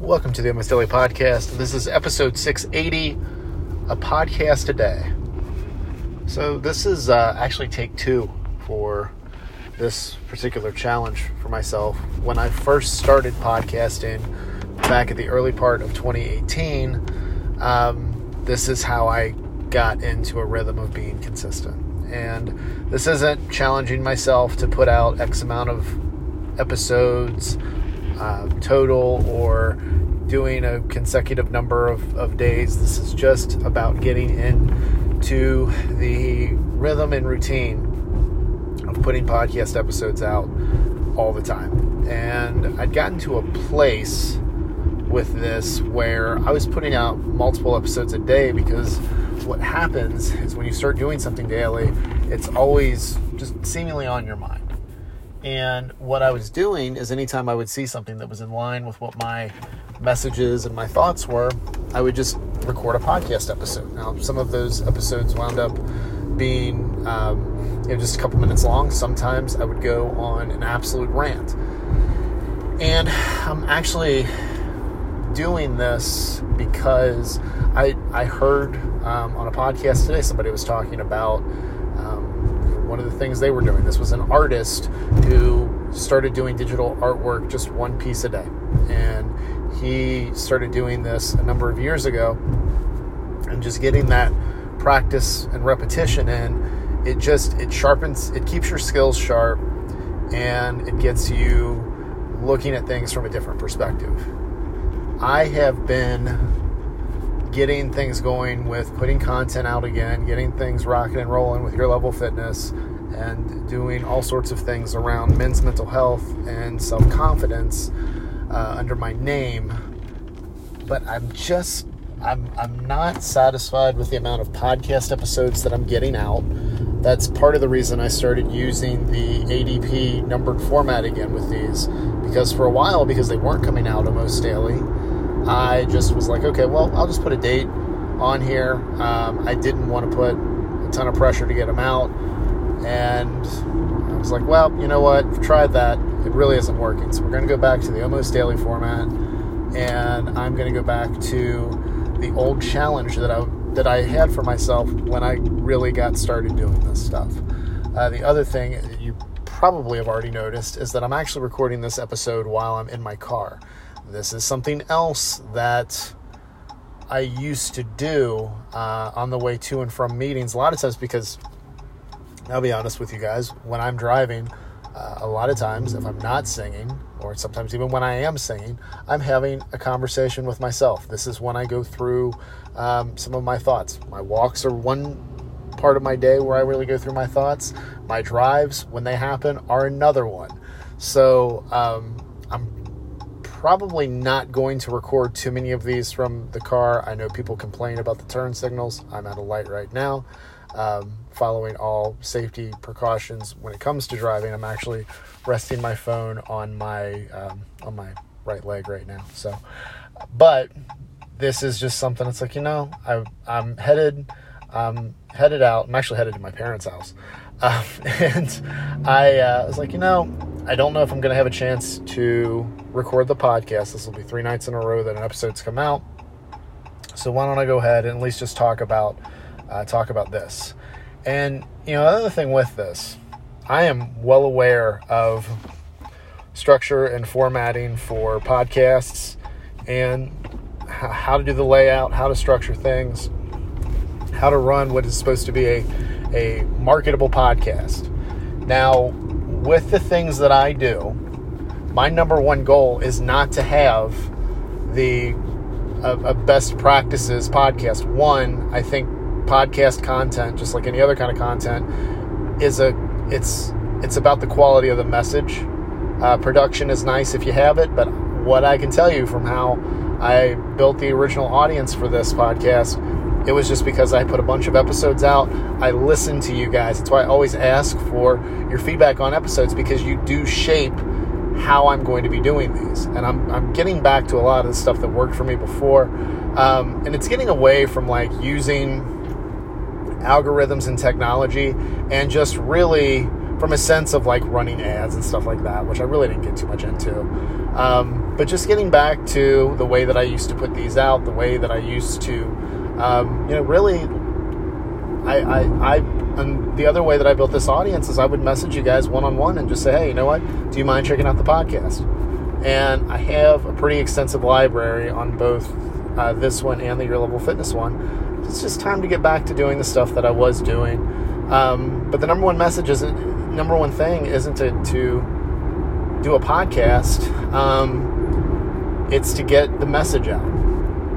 Welcome to the Almost Daily Podcast. This is episode 680, a podcast a day. So, this is uh, actually take two for this particular challenge for myself. When I first started podcasting back at the early part of 2018, um, this is how I got into a rhythm of being consistent. And this isn't challenging myself to put out X amount of episodes uh, total or doing a consecutive number of, of days. This is just about getting into the rhythm and routine of putting podcast episodes out all the time. And I'd gotten to a place with this where I was putting out multiple episodes a day because what happens is when you start doing something daily, it's always just seemingly on your mind. And what I was doing is anytime I would see something that was in line with what my messages and my thoughts were, I would just record a podcast episode. Now, some of those episodes wound up being um, you know, just a couple minutes long. Sometimes I would go on an absolute rant. And I'm actually doing this because I, I heard um, on a podcast today somebody was talking about one of the things they were doing. This was an artist who started doing digital artwork just one piece a day. And he started doing this a number of years ago and just getting that practice and repetition in it just it sharpens it keeps your skills sharp and it gets you looking at things from a different perspective i have been getting things going with putting content out again, getting things rocking and rolling with your level fitness, and doing all sorts of things around men's mental health and self confidence uh, under my name. But I'm just I'm I'm not satisfied with the amount of podcast episodes that I'm getting out. That's part of the reason I started using the ADP numbered format again with these because for a while because they weren't coming out almost daily I just was like, okay, well, I'll just put a date on here. Um, I didn't want to put a ton of pressure to get them out. And I was like, well, you know what? I've tried that. It really isn't working. So we're going to go back to the almost daily format. And I'm going to go back to the old challenge that I that I had for myself when I really got started doing this stuff. Uh, the other thing you probably have already noticed is that I'm actually recording this episode while I'm in my car. This is something else that I used to do uh, on the way to and from meetings. A lot of times, because I'll be honest with you guys, when I'm driving, uh, a lot of times, if I'm not singing, or sometimes even when I am singing, I'm having a conversation with myself. This is when I go through um, some of my thoughts. My walks are one part of my day where I really go through my thoughts. My drives, when they happen, are another one. So um, I'm probably not going to record too many of these from the car. I know people complain about the turn signals. I'm at a light right now, um, following all safety precautions when it comes to driving. I'm actually resting my phone on my um, on my right leg right now. So, but this is just something. It's like you know, I, I'm headed. I'm headed out. I'm actually headed to my parents' house, um, and I uh, was like, you know, I don't know if I'm going to have a chance to record the podcast. This will be three nights in a row that an episode's come out. So why don't I go ahead and at least just talk about uh, talk about this? And you know, another thing with this, I am well aware of structure and formatting for podcasts and how to do the layout, how to structure things, how to run what is supposed to be a, a marketable podcast. Now, with the things that I do, my number one goal is not to have the a, a best practices podcast. One, I think podcast content, just like any other kind of content, is a it's it's about the quality of the message. Uh, production is nice if you have it, but what I can tell you from how I built the original audience for this podcast it was just because I put a bunch of episodes out. I listen to you guys. That's why I always ask for your feedback on episodes because you do shape how I'm going to be doing these. And I'm, I'm getting back to a lot of the stuff that worked for me before. Um, and it's getting away from like using algorithms and technology and just really from a sense of like running ads and stuff like that, which I really didn't get too much into. Um, but just getting back to the way that I used to put these out, the way that I used to, um, you know, really, I, I, I, and the other way that I built this audience is I would message you guys one on one and just say, hey, you know what? Do you mind checking out the podcast? And I have a pretty extensive library on both uh, this one and the Your Level Fitness one. It's just time to get back to doing the stuff that I was doing. Um, but the number one message isn't, number one thing isn't to, to do a podcast. Um, it's to get the message out.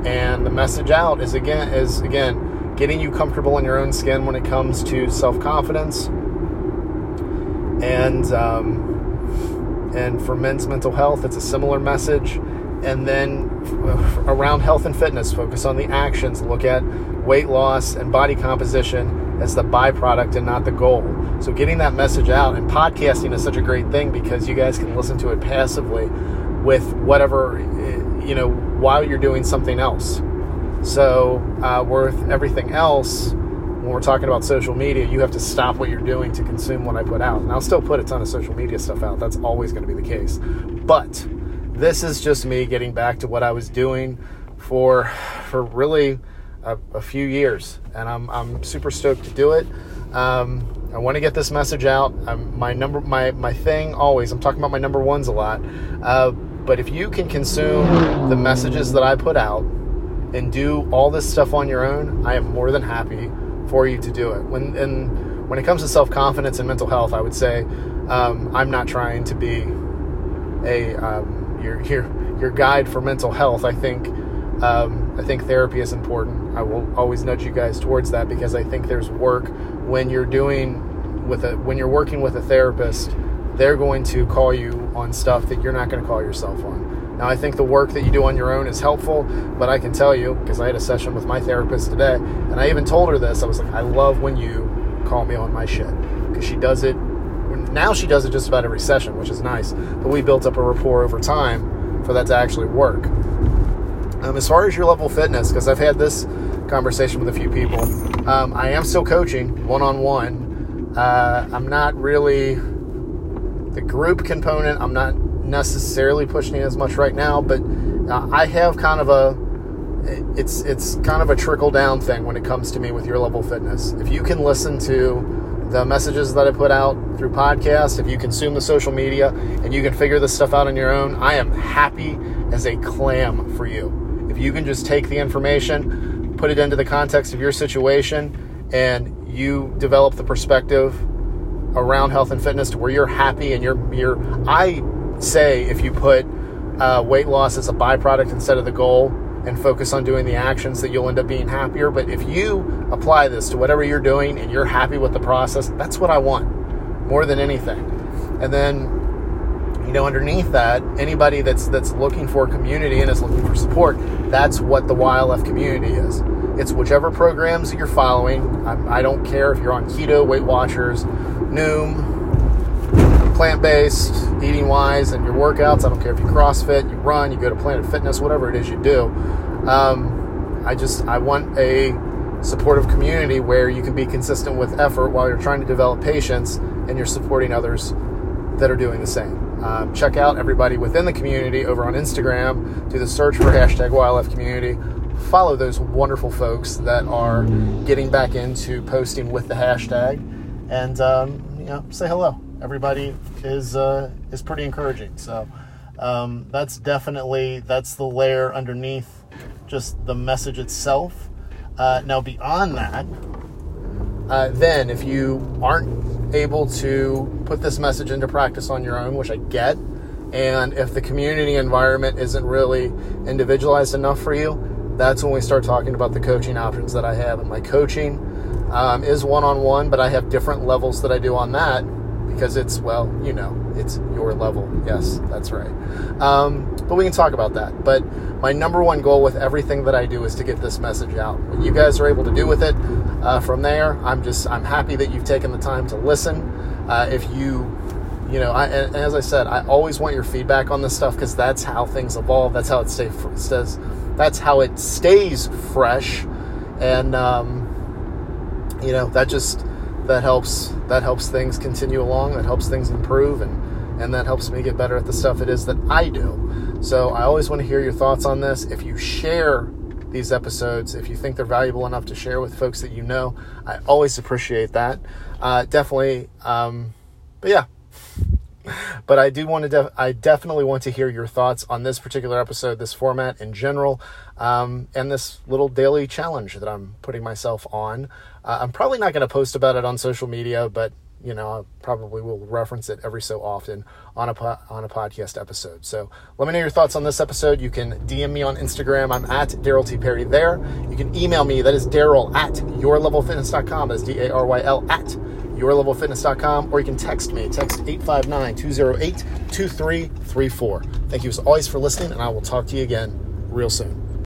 And the message out is again, is again, getting you comfortable in your own skin when it comes to self confidence and, um, and for men's mental health, it's a similar message. And then around health and fitness, focus on the actions, look at weight loss and body composition as the byproduct and not the goal. So, getting that message out and podcasting is such a great thing because you guys can listen to it passively with whatever, you know, while you're doing something else. So, uh, with everything else, when we're talking about social media, you have to stop what you're doing to consume what I put out. And I'll still put a ton of social media stuff out. That's always going to be the case. But this is just me getting back to what I was doing for for really a, a few years, and I'm I'm super stoked to do it. Um, I want to get this message out. Um, my number, my my thing always. I'm talking about my number ones a lot. Uh, but if you can consume the messages that I put out and do all this stuff on your own, I am more than happy for you to do it. When and when it comes to self confidence and mental health, I would say um, I'm not trying to be a um, your your your guide for mental health. I think um, I think therapy is important. I will always nudge you guys towards that because I think there's work when you're doing with a when you're working with a therapist. They're going to call you on stuff that you're not going to call yourself on. Now, I think the work that you do on your own is helpful, but I can tell you, because I had a session with my therapist today, and I even told her this, I was like, I love when you call me on my shit. Because she does it, now she does it just about every session, which is nice. But we built up a rapport over time for that to actually work. Um, as far as your level of fitness, because I've had this conversation with a few people, um, I am still coaching one on one. I'm not really the group component, I'm not necessarily pushing as much right now, but uh, I have kind of a it's it's kind of a trickle down thing when it comes to me with your level of fitness. If you can listen to the messages that I put out through podcasts, if you consume the social media and you can figure this stuff out on your own, I am happy as a clam for you. If you can just take the information, put it into the context of your situation, and you develop the perspective around health and fitness to where you're happy and you're you're I say if you put uh, weight loss as a byproduct instead of the goal and focus on doing the actions that you'll end up being happier. But if you apply this to whatever you're doing and you're happy with the process, that's what I want more than anything. And then, you know, underneath that, anybody that's that's looking for community and is looking for support, that's what the YLF community is. It's whichever programs that you're following. I, I don't care if you're on keto, Weight Watchers, Noom, plant based, eating wise, and your workouts. I don't care if you CrossFit, you run, you go to Planet Fitness, whatever it is you do. Um, I just I want a supportive community where you can be consistent with effort while you're trying to develop patience and you're supporting others that are doing the same. Um, check out everybody within the community over on Instagram. Do the search for hashtag YLF community. Follow those wonderful folks that are getting back into posting with the hashtag, and um, you know, say hello everybody is uh, is pretty encouraging. So um, that's definitely that's the layer underneath just the message itself. Uh, now beyond that, uh, then if you aren't able to put this message into practice on your own, which I get, and if the community environment isn't really individualized enough for you, that's when we start talking about the coaching options that I have. And my coaching um, is one on one, but I have different levels that I do on that because it's well, you know, it's your level. Yes, that's right. Um, but we can talk about that. But my number one goal with everything that I do is to get this message out. What you guys are able to do with it uh, from there, I'm just I'm happy that you've taken the time to listen. Uh, if you you know, I, as I said, I always want your feedback on this stuff because that's how things evolve. That's how it stays. That's how it stays fresh, and um, you know that just that helps that helps things continue along that helps things improve and and that helps me get better at the stuff it is that I do. So I always want to hear your thoughts on this. If you share these episodes, if you think they're valuable enough to share with folks that you know, I always appreciate that. Uh, definitely, um, but yeah. But I do want to, def- I definitely want to hear your thoughts on this particular episode, this format in general, um, and this little daily challenge that I'm putting myself on. Uh, I'm probably not going to post about it on social media, but you know, I probably will reference it every so often on a po- on a podcast episode. So let me know your thoughts on this episode. You can DM me on Instagram. I'm at Daryl T Perry there. You can email me. That is Daryl at yourlevelfitness.com. That's D A R Y L at yourlevelfitness.com. Or you can text me. Text 859 208 2334. Thank you as always for listening, and I will talk to you again real soon.